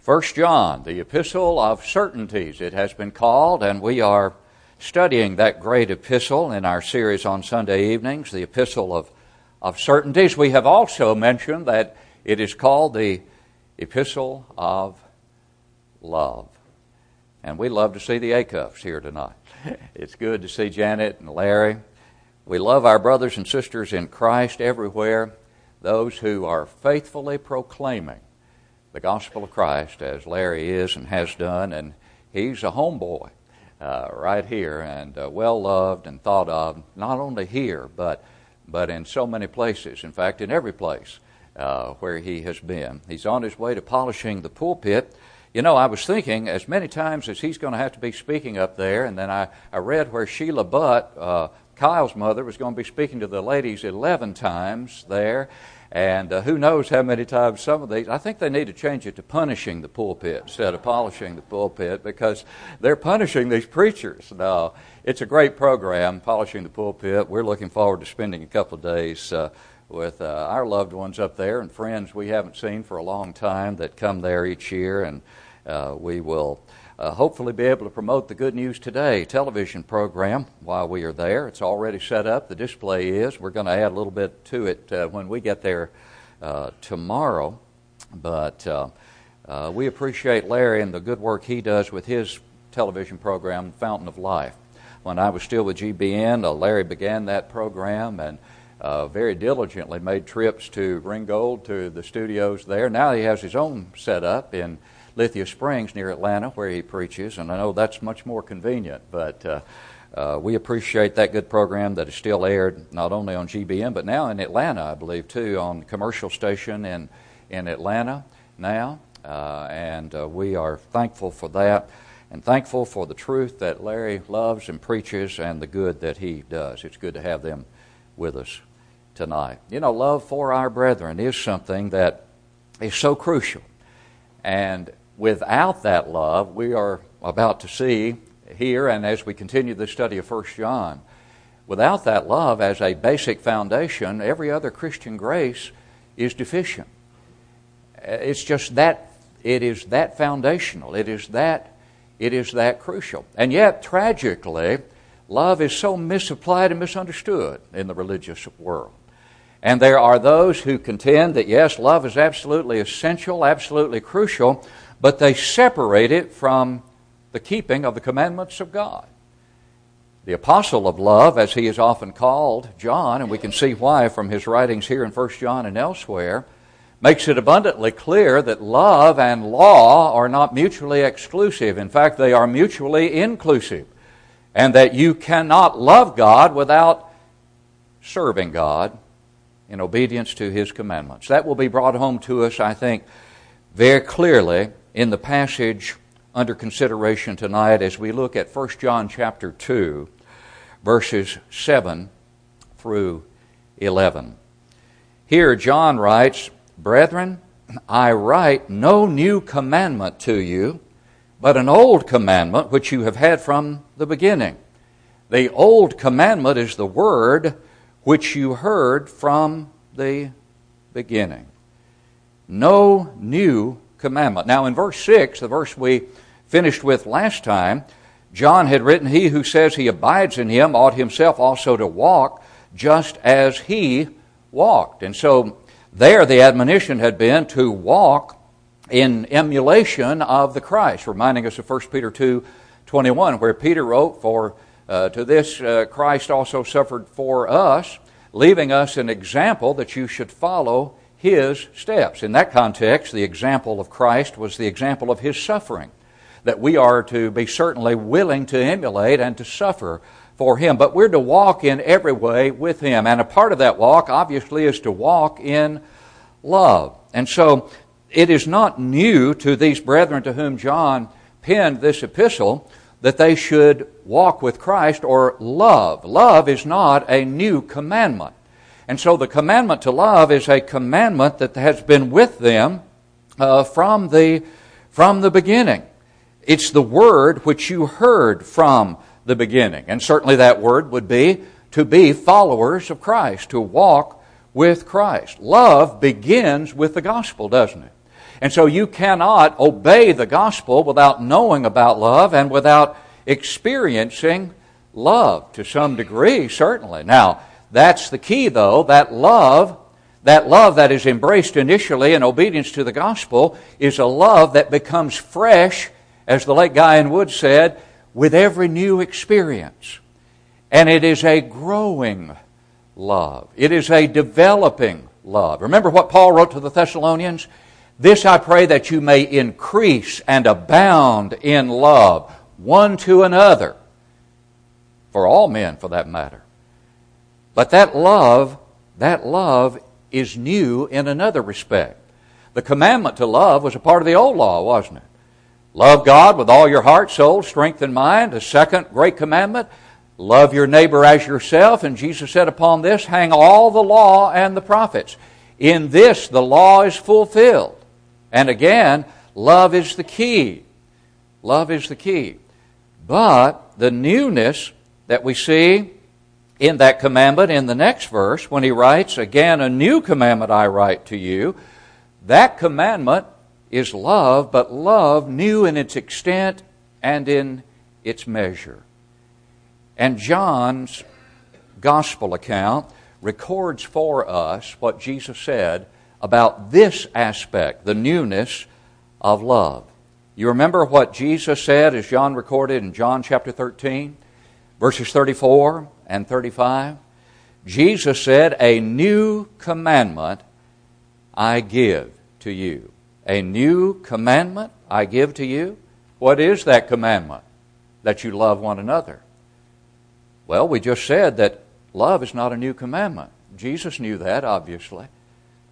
First John, the epistle of certainties, it has been called, and we are studying that great epistle in our series on Sunday evenings, the epistle of, of certainties. We have also mentioned that it is called the epistle of love. And we love to see the Acuffs here tonight. It's good to see Janet and Larry. We love our brothers and sisters in Christ everywhere, those who are faithfully proclaiming the gospel of Christ as Larry is and has done, and he's a homeboy uh, right here and uh, well loved and thought of, not only here, but, but in so many places. In fact, in every place uh, where he has been. He's on his way to polishing the pulpit. You know, I was thinking as many times as he's going to have to be speaking up there, and then I, I read where Sheila Butt, uh, Kyle's mother, was going to be speaking to the ladies 11 times there. And uh, who knows how many times some of these, I think they need to change it to punishing the pulpit instead of polishing the pulpit because they're punishing these preachers. Now, it's a great program, Polishing the Pulpit. We're looking forward to spending a couple of days uh, with uh, our loved ones up there and friends we haven't seen for a long time that come there each year. And uh, we will uh, hopefully be able to promote the Good News Today television program while we are there. It's already set up, the display is. We're going to add a little bit to it uh, when we get there uh, tomorrow. But uh, uh, we appreciate Larry and the good work he does with his television program, Fountain of Life. When I was still with GBN, uh, Larry began that program and very diligently made trips to Ringgold, to the studios there. Now he has his own set up in Lithia Springs near Atlanta, where he preaches, and I know that's much more convenient. But uh, uh, we appreciate that good program that is still aired not only on GBN but now in Atlanta, I believe, too, on commercial station in in Atlanta now, uh, and uh, we are thankful for that. And thankful for the truth that Larry loves and preaches and the good that he does. It's good to have them with us tonight. You know, love for our brethren is something that is so crucial. And without that love, we are about to see here and as we continue the study of 1 John, without that love as a basic foundation, every other Christian grace is deficient. It's just that it is that foundational. It is that it is that crucial. And yet, tragically, love is so misapplied and misunderstood in the religious world. And there are those who contend that yes, love is absolutely essential, absolutely crucial, but they separate it from the keeping of the commandments of God. The apostle of love, as he is often called, John, and we can see why from his writings here in 1 John and elsewhere, makes it abundantly clear that love and law are not mutually exclusive. In fact, they are mutually inclusive. And that you cannot love God without serving God in obedience to his commandments. That will be brought home to us, I think, very clearly in the passage under consideration tonight as we look at 1 John chapter 2 verses 7 through 11. Here John writes, "Brethren, I write no new commandment to you, but an old commandment which you have had from the beginning. The old commandment is the word which you heard from the beginning. No new commandment. Now, in verse 6, the verse we finished with last time, John had written, He who says he abides in him ought himself also to walk just as he walked. And so there the admonition had been to walk in emulation of the Christ, reminding us of 1 Peter 2 21, where Peter wrote, For uh, to this uh, Christ also suffered for us, leaving us an example that you should follow his steps. In that context, the example of Christ was the example of his suffering, that we are to be certainly willing to emulate and to suffer for him. But we're to walk in every way with him. And a part of that walk, obviously, is to walk in love. And so it is not new to these brethren to whom John penned this epistle that they should walk with Christ or love. Love is not a new commandment. And so the commandment to love is a commandment that has been with them uh, from, the, from the beginning. It's the word which you heard from the beginning. And certainly that word would be to be followers of Christ, to walk with Christ. Love begins with the gospel, doesn't it? And so you cannot obey the gospel without knowing about love and without experiencing love to some degree, certainly. Now, that's the key, though. That love, that love that is embraced initially in obedience to the gospel, is a love that becomes fresh, as the late Guy N. Woods said, with every new experience. And it is a growing love. It is a developing love. Remember what Paul wrote to the Thessalonians? This I pray that you may increase and abound in love one to another, for all men for that matter. But that love, that love is new in another respect. The commandment to love was a part of the old law, wasn't it? Love God with all your heart, soul, strength, and mind. The second great commandment Love your neighbor as yourself. And Jesus said, Upon this hang all the law and the prophets. In this, the law is fulfilled. And again, love is the key. Love is the key. But the newness that we see in that commandment in the next verse, when he writes, Again, a new commandment I write to you, that commandment is love, but love new in its extent and in its measure. And John's gospel account records for us what Jesus said about this aspect, the newness of love. You remember what Jesus said as John recorded in John chapter 13, verses 34 and 35? Jesus said, A new commandment I give to you. A new commandment I give to you. What is that commandment? That you love one another. Well, we just said that love is not a new commandment. Jesus knew that, obviously.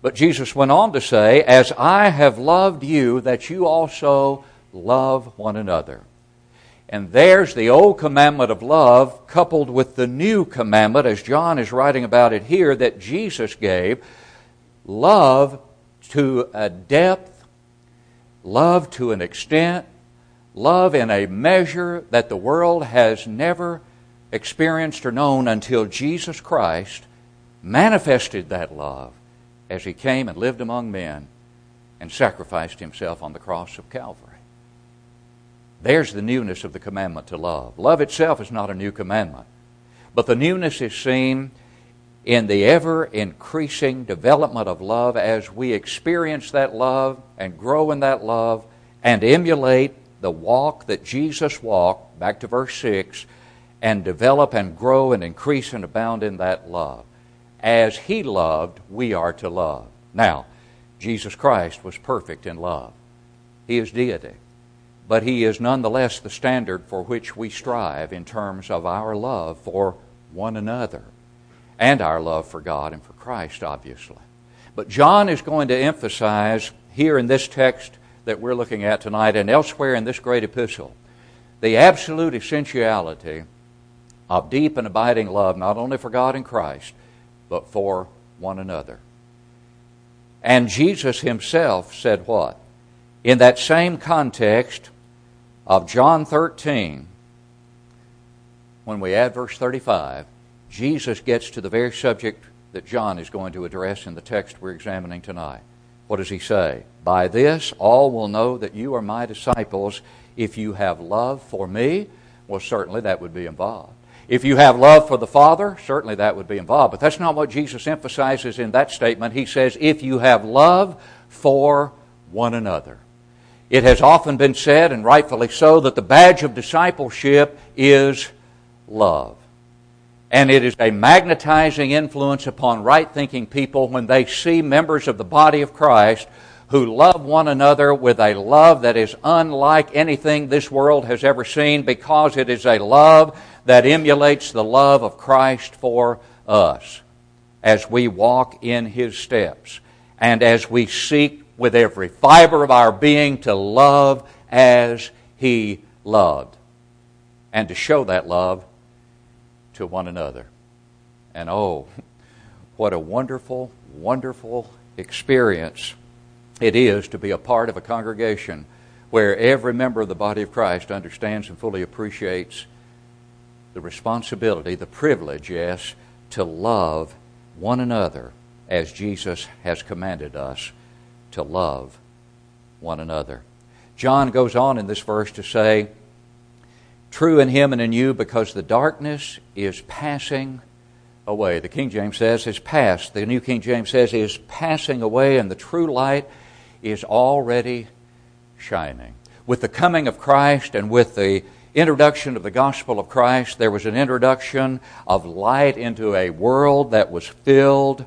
But Jesus went on to say, As I have loved you, that you also love one another. And there's the old commandment of love coupled with the new commandment, as John is writing about it here, that Jesus gave love to a depth, love to an extent, love in a measure that the world has never experienced or known until Jesus Christ manifested that love as he came and lived among men and sacrificed himself on the cross of Calvary. There's the newness of the commandment to love. Love itself is not a new commandment, but the newness is seen in the ever increasing development of love as we experience that love and grow in that love and emulate the walk that Jesus walked, back to verse 6, and develop and grow and increase and abound in that love. As He loved, we are to love. Now, Jesus Christ was perfect in love. He is deity. But He is nonetheless the standard for which we strive in terms of our love for one another and our love for God and for Christ, obviously. But John is going to emphasize here in this text that we're looking at tonight and elsewhere in this great epistle the absolute essentiality of deep and abiding love, not only for God and Christ, but for one another. And Jesus himself said what? In that same context of John 13, when we add verse 35, Jesus gets to the very subject that John is going to address in the text we're examining tonight. What does he say? By this, all will know that you are my disciples if you have love for me. Well, certainly that would be involved. If you have love for the Father, certainly that would be involved. But that's not what Jesus emphasizes in that statement. He says, if you have love for one another. It has often been said, and rightfully so, that the badge of discipleship is love. And it is a magnetizing influence upon right thinking people when they see members of the body of Christ who love one another with a love that is unlike anything this world has ever seen because it is a love that emulates the love of Christ for us as we walk in His steps and as we seek with every fiber of our being to love as He loved and to show that love to one another. And oh, what a wonderful, wonderful experience it is to be a part of a congregation where every member of the body of Christ understands and fully appreciates the responsibility, the privilege, yes, to love one another as Jesus has commanded us to love one another. John goes on in this verse to say, True in him and in you, because the darkness is passing away. The King James says is past. The New King James says is passing away, and the true light is already shining. With the coming of Christ and with the introduction of the gospel of Christ, there was an introduction of light into a world that was filled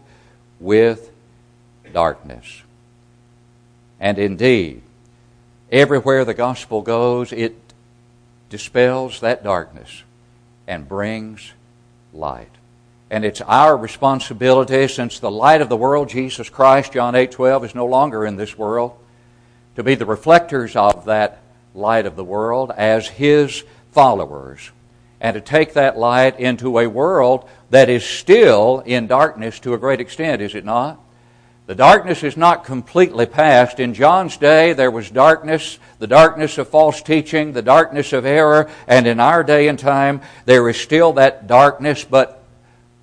with darkness. And indeed, everywhere the gospel goes, it dispels that darkness and brings light. And it's our responsibility, since the light of the world, Jesus Christ, John 8 12, is no longer in this world, to be the reflectors of that light of the world as His followers, and to take that light into a world that is still in darkness to a great extent, is it not? The darkness is not completely past. In John's day, there was darkness, the darkness of false teaching, the darkness of error, and in our day and time, there is still that darkness, but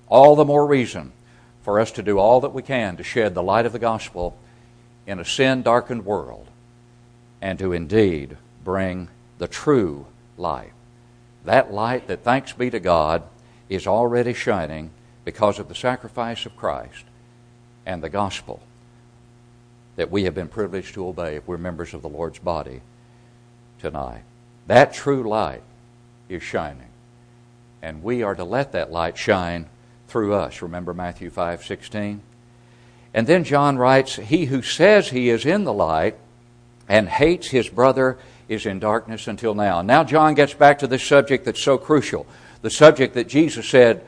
all the more reason for us to do all that we can to shed the light of the gospel in a sin darkened world and to indeed bring the true light. That light that, thanks be to God, is already shining because of the sacrifice of Christ and the gospel that we have been privileged to obey if we're members of the Lord's body tonight. That true light is shining. And we are to let that light shine through us. Remember Matthew 5 16? And then John writes, He who says he is in the light and hates his brother is in darkness until now. Now, John gets back to this subject that's so crucial the subject that Jesus said,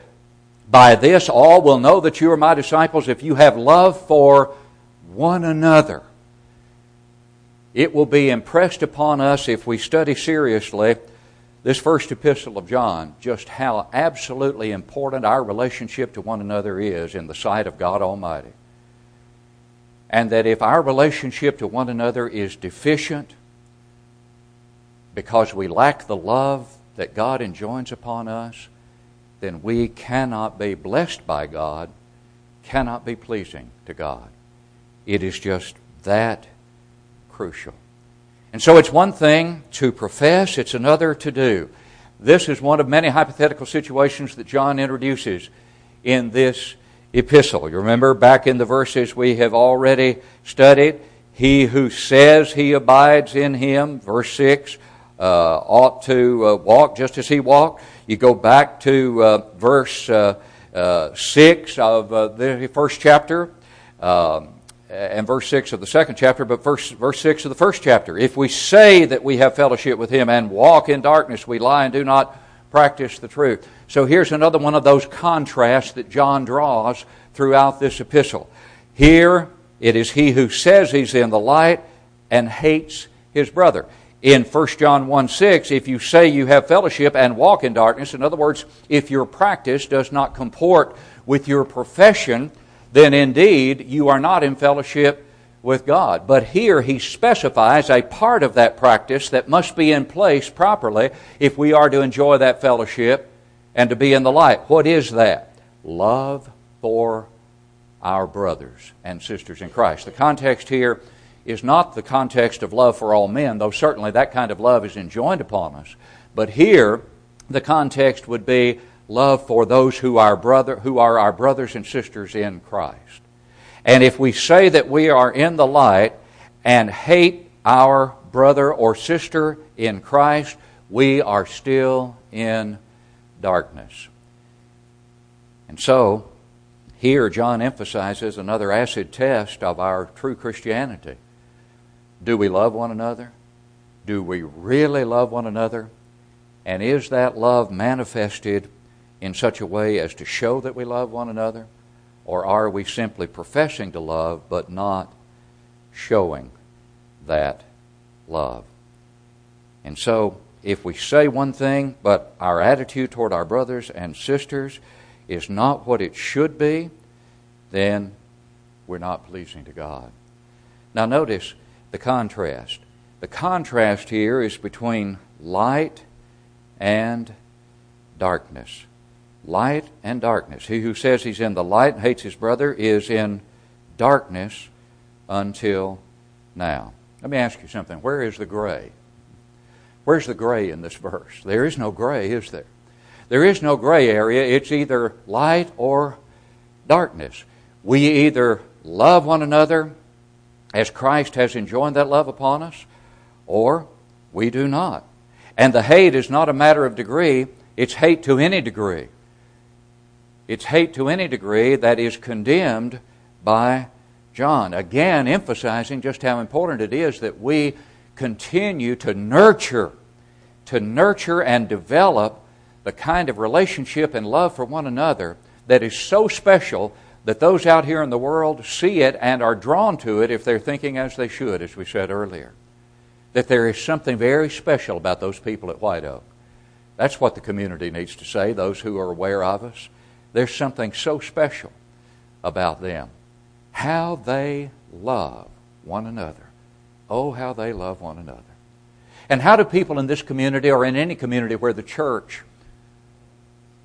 By this all will know that you are my disciples if you have love for one another. It will be impressed upon us if we study seriously this first epistle of John, just how absolutely important our relationship to one another is in the sight of God Almighty. And that if our relationship to one another is deficient because we lack the love that God enjoins upon us, then we cannot be blessed by God, cannot be pleasing to God. It is just that crucial. And so it's one thing to profess, it's another to do. This is one of many hypothetical situations that John introduces in this epistle. You remember back in the verses we have already studied, he who says he abides in him, verse 6, uh, ought to uh, walk just as he walked. You go back to uh, verse uh, uh, 6 of uh, the first chapter. Um, and verse 6 of the second chapter, but verse, verse 6 of the first chapter. If we say that we have fellowship with him and walk in darkness, we lie and do not practice the truth. So here's another one of those contrasts that John draws throughout this epistle. Here, it is he who says he's in the light and hates his brother. In 1 John 1 6, if you say you have fellowship and walk in darkness, in other words, if your practice does not comport with your profession, then indeed you are not in fellowship with God. But here he specifies a part of that practice that must be in place properly if we are to enjoy that fellowship and to be in the light. What is that? Love for our brothers and sisters in Christ. The context here is not the context of love for all men, though certainly that kind of love is enjoined upon us. But here, the context would be love for those who are, brother, who are our brothers and sisters in Christ. And if we say that we are in the light and hate our brother or sister in Christ, we are still in darkness. And so, here John emphasizes another acid test of our true Christianity. Do we love one another? Do we really love one another? And is that love manifested in such a way as to show that we love one another? Or are we simply professing to love but not showing that love? And so, if we say one thing, but our attitude toward our brothers and sisters is not what it should be, then we're not pleasing to God. Now, notice the contrast. The contrast here is between light and darkness light and darkness. He who says he's in the light and hates his brother is in darkness until now. Let me ask you something. Where is the gray? Where's the gray in this verse? There is no gray, is there? There is no gray area. It's either light or darkness. We either love one another as Christ has enjoined that love upon us, or we do not. And the hate is not a matter of degree, it's hate to any degree. It's hate to any degree that is condemned by John. Again, emphasizing just how important it is that we continue to nurture, to nurture and develop the kind of relationship and love for one another that is so special that those out here in the world see it and are drawn to it if they're thinking as they should, as we said earlier. That there is something very special about those people at White Oak. That's what the community needs to say, those who are aware of us. There's something so special about them. How they love one another. Oh, how they love one another. And how do people in this community or in any community where the church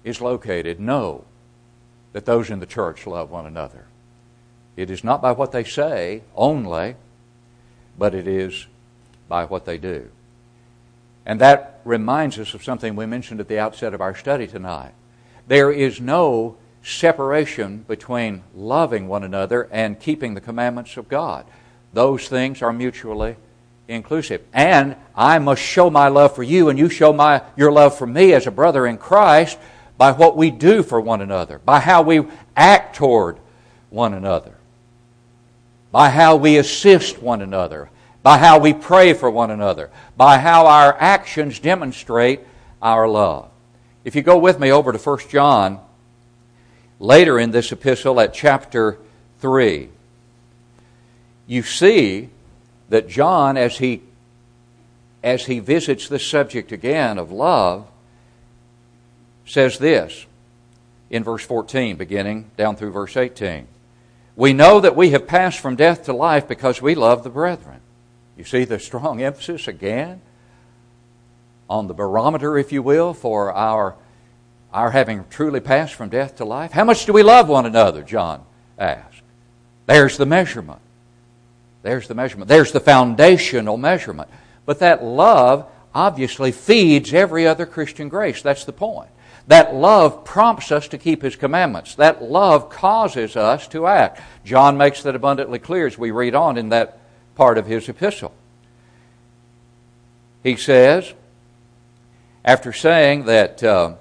is located know that those in the church love one another. It is not by what they say only, but it is by what they do. And that reminds us of something we mentioned at the outset of our study tonight. There is no separation between loving one another and keeping the commandments of God. Those things are mutually inclusive. And I must show my love for you, and you show my, your love for me as a brother in Christ by what we do for one another, by how we act toward one another, by how we assist one another, by how we pray for one another, by how our actions demonstrate our love. If you go with me over to 1 John, later in this epistle at chapter 3, you see that John, as he, as he visits the subject again of love, says this in verse 14, beginning down through verse 18. We know that we have passed from death to life because we love the brethren. You see the strong emphasis again on the barometer, if you will, for our, our having truly passed from death to life. How much do we love one another? John asked. There's the measurement. There's the measurement. There's the foundational measurement. But that love obviously feeds every other Christian grace. That's the point. That love prompts us to keep His commandments. That love causes us to act. John makes that abundantly clear as we read on in that part of his epistle. He says, after saying that, uh,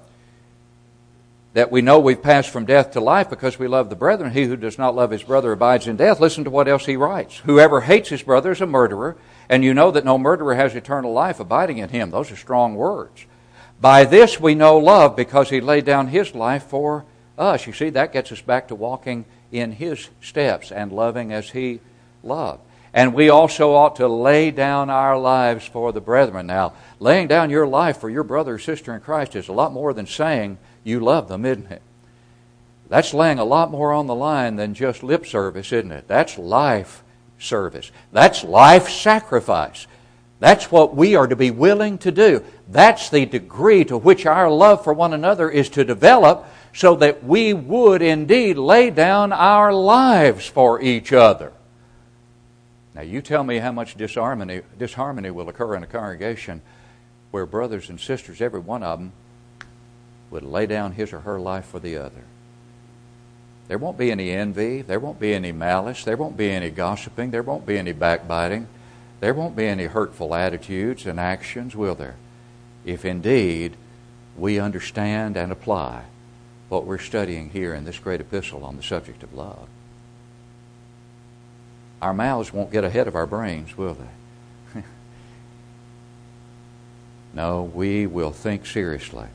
that we know we've passed from death to life because we love the brethren, he who does not love his brother abides in death. Listen to what else he writes. Whoever hates his brother is a murderer, and you know that no murderer has eternal life abiding in him. Those are strong words. By this we know love because he laid down his life for us. You see, that gets us back to walking in his steps and loving as he loved. And we also ought to lay down our lives for the brethren. Now, laying down your life for your brother or sister in Christ is a lot more than saying you love them, isn't it? That's laying a lot more on the line than just lip service, isn't it? That's life service. That's life sacrifice. That's what we are to be willing to do. That's the degree to which our love for one another is to develop so that we would indeed lay down our lives for each other. Now, you tell me how much disharmony, disharmony will occur in a congregation where brothers and sisters, every one of them, would lay down his or her life for the other. There won't be any envy. There won't be any malice. There won't be any gossiping. There won't be any backbiting. There won't be any hurtful attitudes and actions, will there? If indeed we understand and apply what we're studying here in this great epistle on the subject of love. Our mouths won't get ahead of our brains, will they? no, we will think seriously,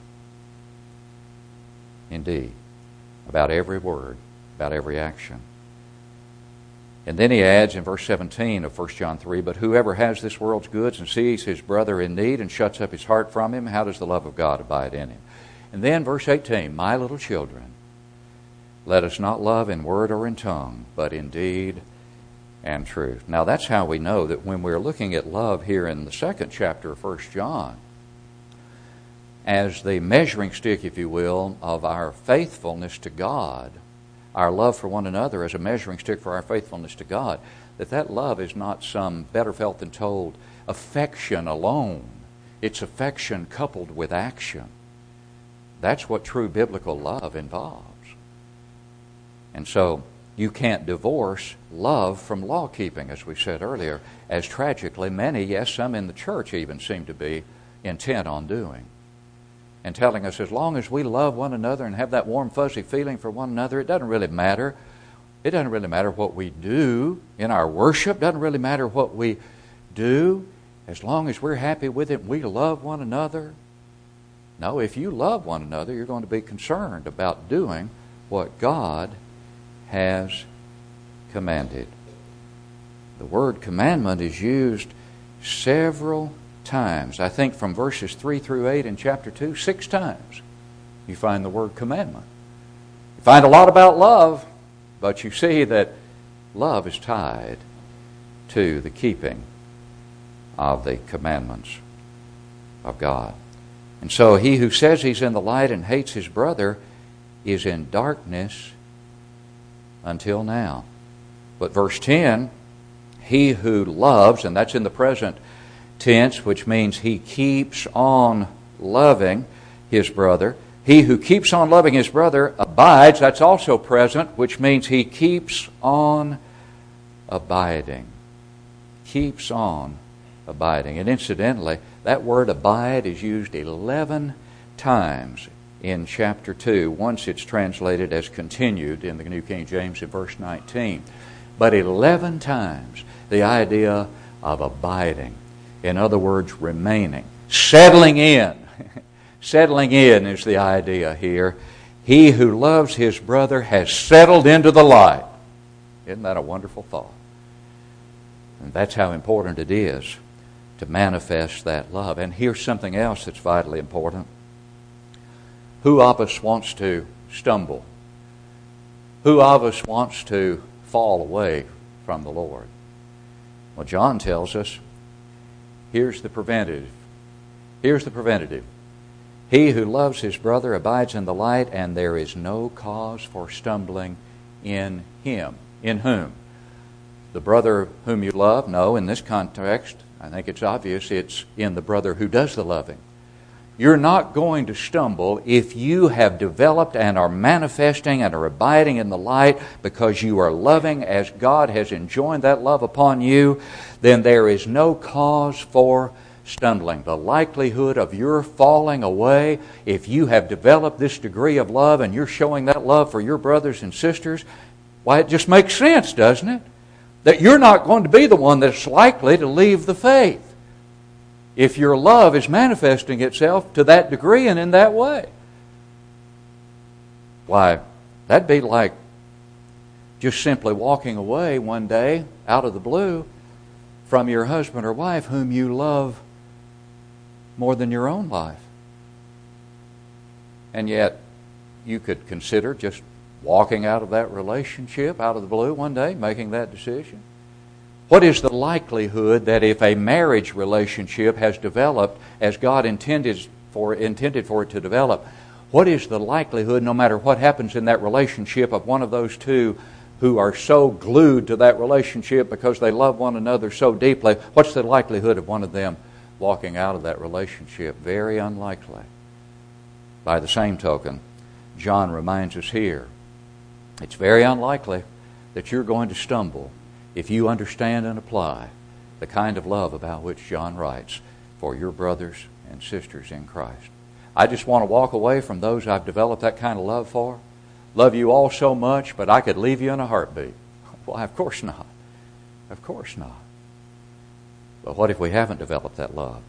indeed, about every word, about every action. And then he adds in verse 17 of 1 John 3 But whoever has this world's goods and sees his brother in need and shuts up his heart from him, how does the love of God abide in him? And then verse 18 My little children, let us not love in word or in tongue, but in deed and truth. Now that's how we know that when we're looking at love here in the second chapter of 1 John, as the measuring stick, if you will, of our faithfulness to God, our love for one another as a measuring stick for our faithfulness to God, that that love is not some better felt than told affection alone. It's affection coupled with action. That's what true biblical love involves. And so you can't divorce love from law keeping, as we said earlier, as tragically many, yes, some in the church even seem to be intent on doing. And telling us as long as we love one another and have that warm, fuzzy feeling for one another, it doesn't really matter. It doesn't really matter what we do in our worship, doesn't really matter what we do, as long as we're happy with it and we love one another. No, if you love one another, you're going to be concerned about doing what God has commanded. The word commandment is used several times. I think from verses 3 through 8 in chapter 2, six times you find the word commandment. You find a lot about love, but you see that love is tied to the keeping of the commandments of God. And so he who says he's in the light and hates his brother is in darkness until now. But verse 10 he who loves, and that's in the present tense, which means he keeps on loving his brother. He who keeps on loving his brother abides, that's also present, which means he keeps on abiding. Keeps on abiding. And incidentally, that word abide is used 11 times in chapter 2. Once it's translated as continued in the New King James in verse 19. But 11 times the idea of abiding. In other words, remaining. Settling in. Settling in is the idea here. He who loves his brother has settled into the light. Isn't that a wonderful thought? And that's how important it is to manifest that love. And here's something else that's vitally important. Who of us wants to stumble? Who of us wants to fall away from the Lord? Well, John tells us here's the preventative. Here's the preventative. He who loves his brother abides in the light, and there is no cause for stumbling in him. In whom? The brother whom you love? No, in this context, I think it's obvious it's in the brother who does the loving. You're not going to stumble if you have developed and are manifesting and are abiding in the light because you are loving as God has enjoined that love upon you, then there is no cause for stumbling. The likelihood of your falling away, if you have developed this degree of love and you're showing that love for your brothers and sisters, why, it just makes sense, doesn't it? that you're not going to be the one that's likely to leave the faith if your love is manifesting itself to that degree and in that way. Why, that'd be like just simply walking away one day out of the blue from your husband or wife whom you love more than your own life. And yet, you could consider just walking out of that relationship out of the blue one day, making that decision? What is the likelihood that if a marriage relationship has developed as God intended for, intended for it to develop, what is the likelihood, no matter what happens in that relationship, of one of those two who are so glued to that relationship because they love one another so deeply, what's the likelihood of one of them walking out of that relationship? Very unlikely. By the same token, John reminds us here it's very unlikely that you're going to stumble if you understand and apply the kind of love about which John writes for your brothers and sisters in Christ. I just want to walk away from those I've developed that kind of love for. Love you all so much, but I could leave you in a heartbeat. Why, of course not. Of course not. But what if we haven't developed that love?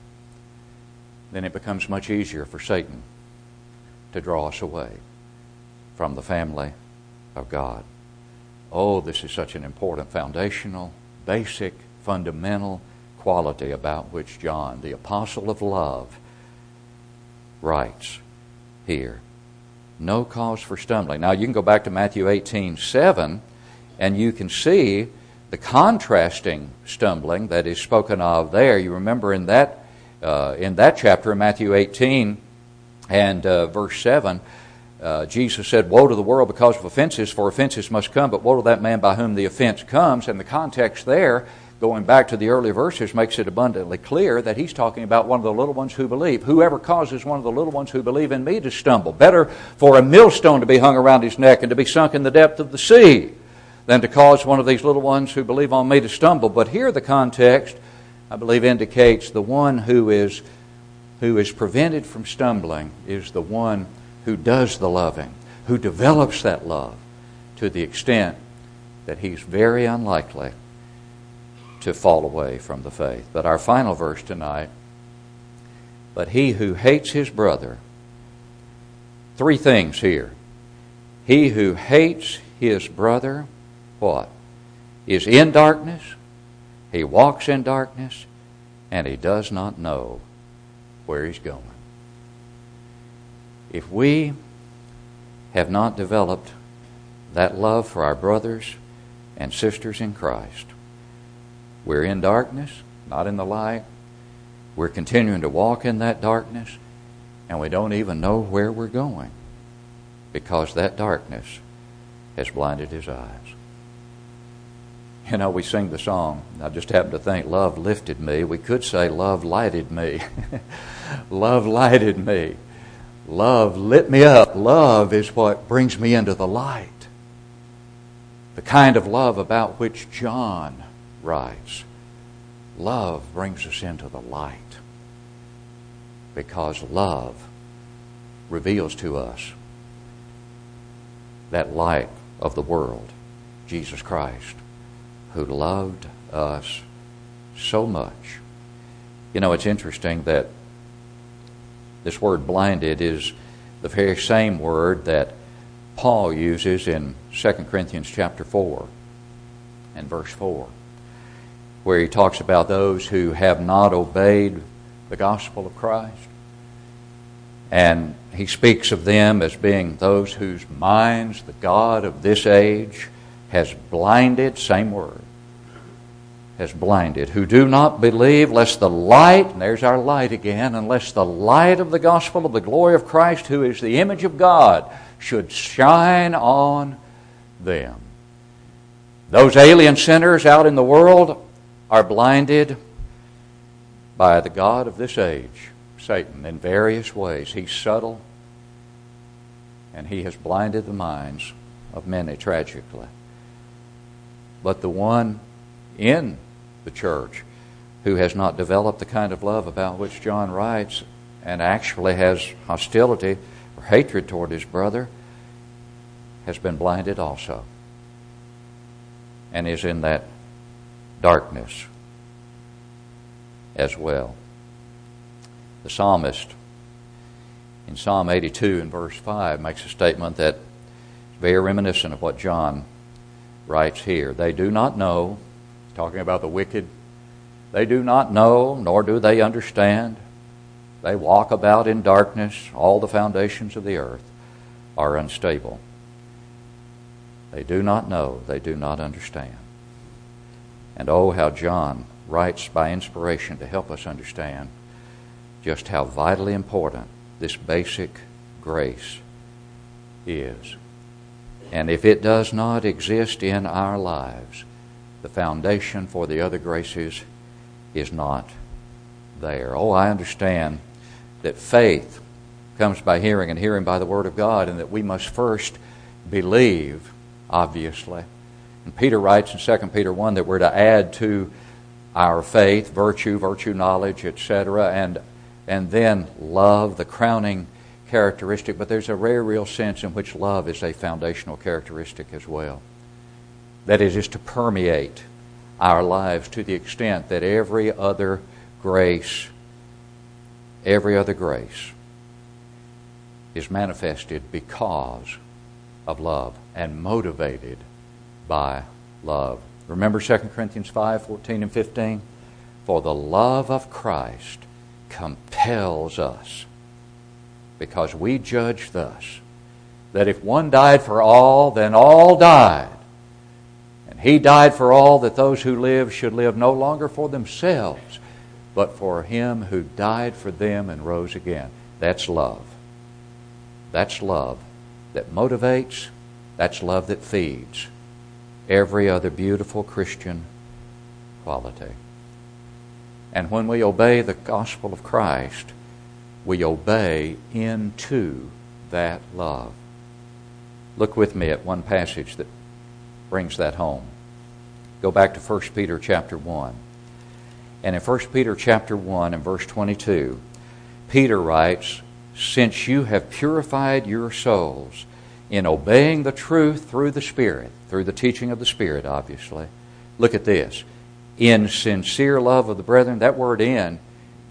Then it becomes much easier for Satan to draw us away from the family of God. Oh, this is such an important foundational, basic, fundamental quality about which John, the apostle of love, writes here. No cause for stumbling. Now, you can go back to Matthew 18 7, and you can see the contrasting stumbling that is spoken of there. You remember in that, uh, in that chapter, Matthew 18 and uh, verse 7, uh, Jesus said, Woe to the world because of offenses, for offenses must come, but woe to that man by whom the offense comes. And the context there, going back to the earlier verses, makes it abundantly clear that he's talking about one of the little ones who believe. Whoever causes one of the little ones who believe in me to stumble. Better for a millstone to be hung around his neck and to be sunk in the depth of the sea than to cause one of these little ones who believe on me to stumble. But here the context, I believe, indicates the one who is, who is prevented from stumbling is the one who does the loving, who develops that love to the extent that he's very unlikely to fall away from the faith. But our final verse tonight, but he who hates his brother, three things here. He who hates his brother, what? Is in darkness, he walks in darkness, and he does not know where he's going if we have not developed that love for our brothers and sisters in Christ, we're in darkness, not in the light. We're continuing to walk in that darkness, and we don't even know where we're going because that darkness has blinded his eyes. You know, we sing the song. I just happen to think love lifted me. We could say love lighted me. love lighted me. Love lit me up. Love is what brings me into the light. The kind of love about which John writes. Love brings us into the light because love reveals to us that light of the world, Jesus Christ, who loved us so much. You know, it's interesting that this word blinded is the very same word that Paul uses in 2 Corinthians chapter 4 and verse 4, where he talks about those who have not obeyed the gospel of Christ. And he speaks of them as being those whose minds the God of this age has blinded, same word, has blinded, who do not believe, lest the light, and there's our light again, unless the light of the gospel of the glory of Christ, who is the image of God, should shine on them. Those alien sinners out in the world are blinded by the God of this age, Satan, in various ways. He's subtle, and he has blinded the minds of many tragically. But the one in the church who has not developed the kind of love about which John writes and actually has hostility or hatred toward his brother has been blinded also and is in that darkness as well. The psalmist in Psalm 82 and verse 5 makes a statement that is very reminiscent of what John writes here. They do not know talking about the wicked. They do not know, nor do they understand. They walk about in darkness. All the foundations of the earth are unstable. They do not know, they do not understand. And oh, how John writes by inspiration to help us understand just how vitally important this basic grace is. And if it does not exist in our lives, the foundation for the other graces is not there. Oh, I understand that faith comes by hearing and hearing by the Word of God, and that we must first believe, obviously. And Peter writes in 2 Peter 1 that we're to add to our faith virtue, virtue knowledge, etc., and, and then love, the crowning characteristic. But there's a very real sense in which love is a foundational characteristic as well. That is, is to permeate our lives to the extent that every other grace, every other grace is manifested because of love and motivated by love. Remember 2 Corinthians 5 14 and 15? For the love of Christ compels us, because we judge thus that if one died for all, then all died. He died for all that those who live should live no longer for themselves, but for Him who died for them and rose again. That's love. That's love that motivates, that's love that feeds every other beautiful Christian quality. And when we obey the gospel of Christ, we obey into that love. Look with me at one passage that brings that home. Go back to 1 Peter chapter 1. And in 1 Peter chapter 1 and verse 22, Peter writes, Since you have purified your souls in obeying the truth through the Spirit, through the teaching of the Spirit, obviously. Look at this. In sincere love of the brethren, that word in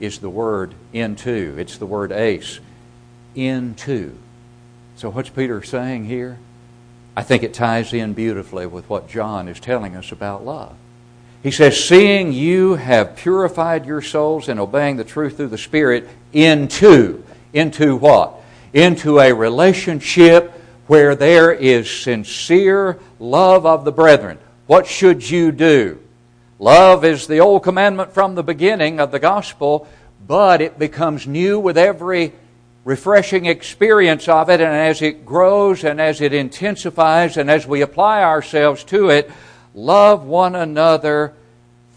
is the word into. It's the word eis. Into. So, what's Peter saying here? I think it ties in beautifully with what John is telling us about love. He says, Seeing you have purified your souls in obeying the truth through the Spirit into, into what? Into a relationship where there is sincere love of the brethren. What should you do? Love is the old commandment from the beginning of the gospel, but it becomes new with every refreshing experience of it, and as it grows and as it intensifies and as we apply ourselves to it, love one another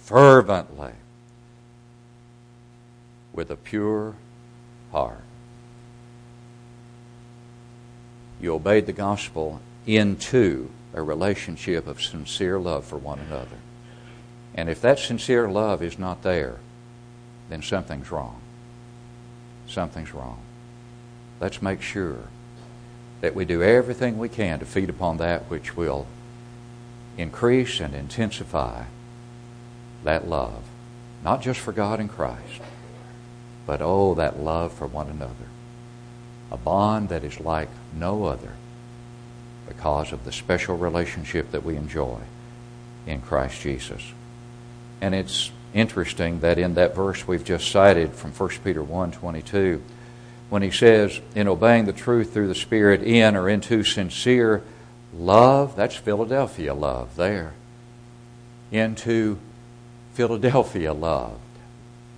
fervently with a pure heart. You obeyed the gospel into a relationship of sincere love for one another. And if that sincere love is not there, then something's wrong. Something's wrong. Let's make sure that we do everything we can to feed upon that which will increase and intensify that love, not just for God and Christ, but oh, that love for one another. A bond that is like no other because of the special relationship that we enjoy in Christ Jesus. And it's interesting that in that verse we've just cited from 1 Peter 1 22, when he says, in obeying the truth through the Spirit in or into sincere love, that's Philadelphia love there. Into Philadelphia love,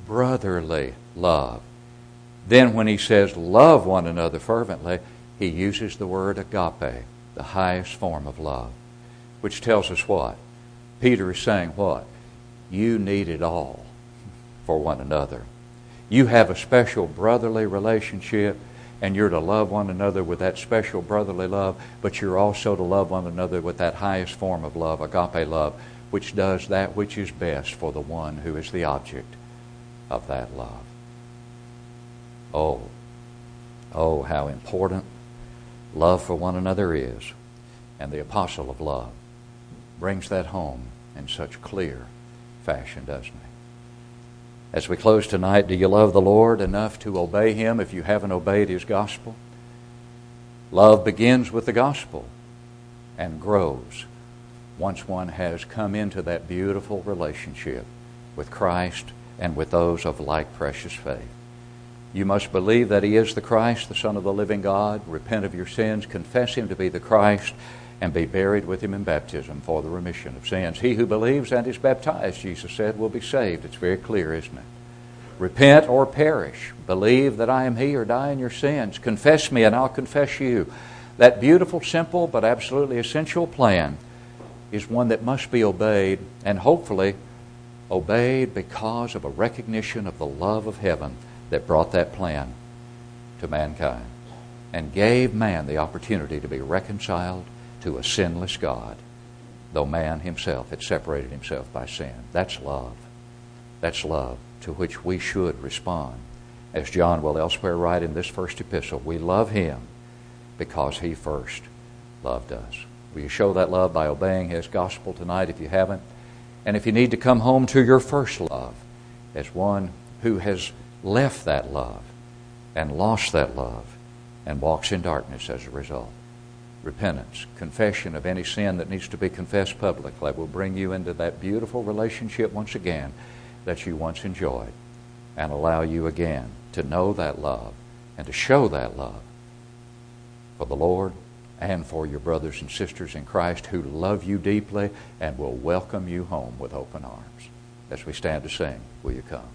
brotherly love. Then when he says love one another fervently, he uses the word agape, the highest form of love, which tells us what? Peter is saying what? You need it all for one another. You have a special brotherly relationship, and you're to love one another with that special brotherly love, but you're also to love one another with that highest form of love, agape love, which does that which is best for the one who is the object of that love. Oh, oh, how important love for one another is. And the apostle of love brings that home in such clear fashion, doesn't he? As we close tonight, do you love the Lord enough to obey Him if you haven't obeyed His gospel? Love begins with the gospel and grows once one has come into that beautiful relationship with Christ and with those of like precious faith. You must believe that He is the Christ, the Son of the living God, repent of your sins, confess Him to be the Christ, and be buried with Him in baptism for the remission of sins. He who believes and is baptized, Jesus said, will be saved. It's very clear, isn't it? Repent or perish. Believe that I am He or die in your sins. Confess me and I'll confess you. That beautiful, simple, but absolutely essential plan is one that must be obeyed, and hopefully obeyed because of a recognition of the love of heaven that brought that plan to mankind and gave man the opportunity to be reconciled to a sinless God, though man himself had separated himself by sin. That's love. That's love to which we should respond. As John will elsewhere write in this first epistle, we love him because he first loved us. Will you show that love by obeying his gospel tonight if you haven't? And if you need to come home to your first love as one who has left that love and lost that love and walks in darkness as a result, repentance, confession of any sin that needs to be confessed publicly will bring you into that beautiful relationship once again that you once enjoyed and allow you again to know that love and to show that love for the Lord and for your brothers and sisters in Christ who love you deeply and will welcome you home with open arms. As we stand to sing, will you come?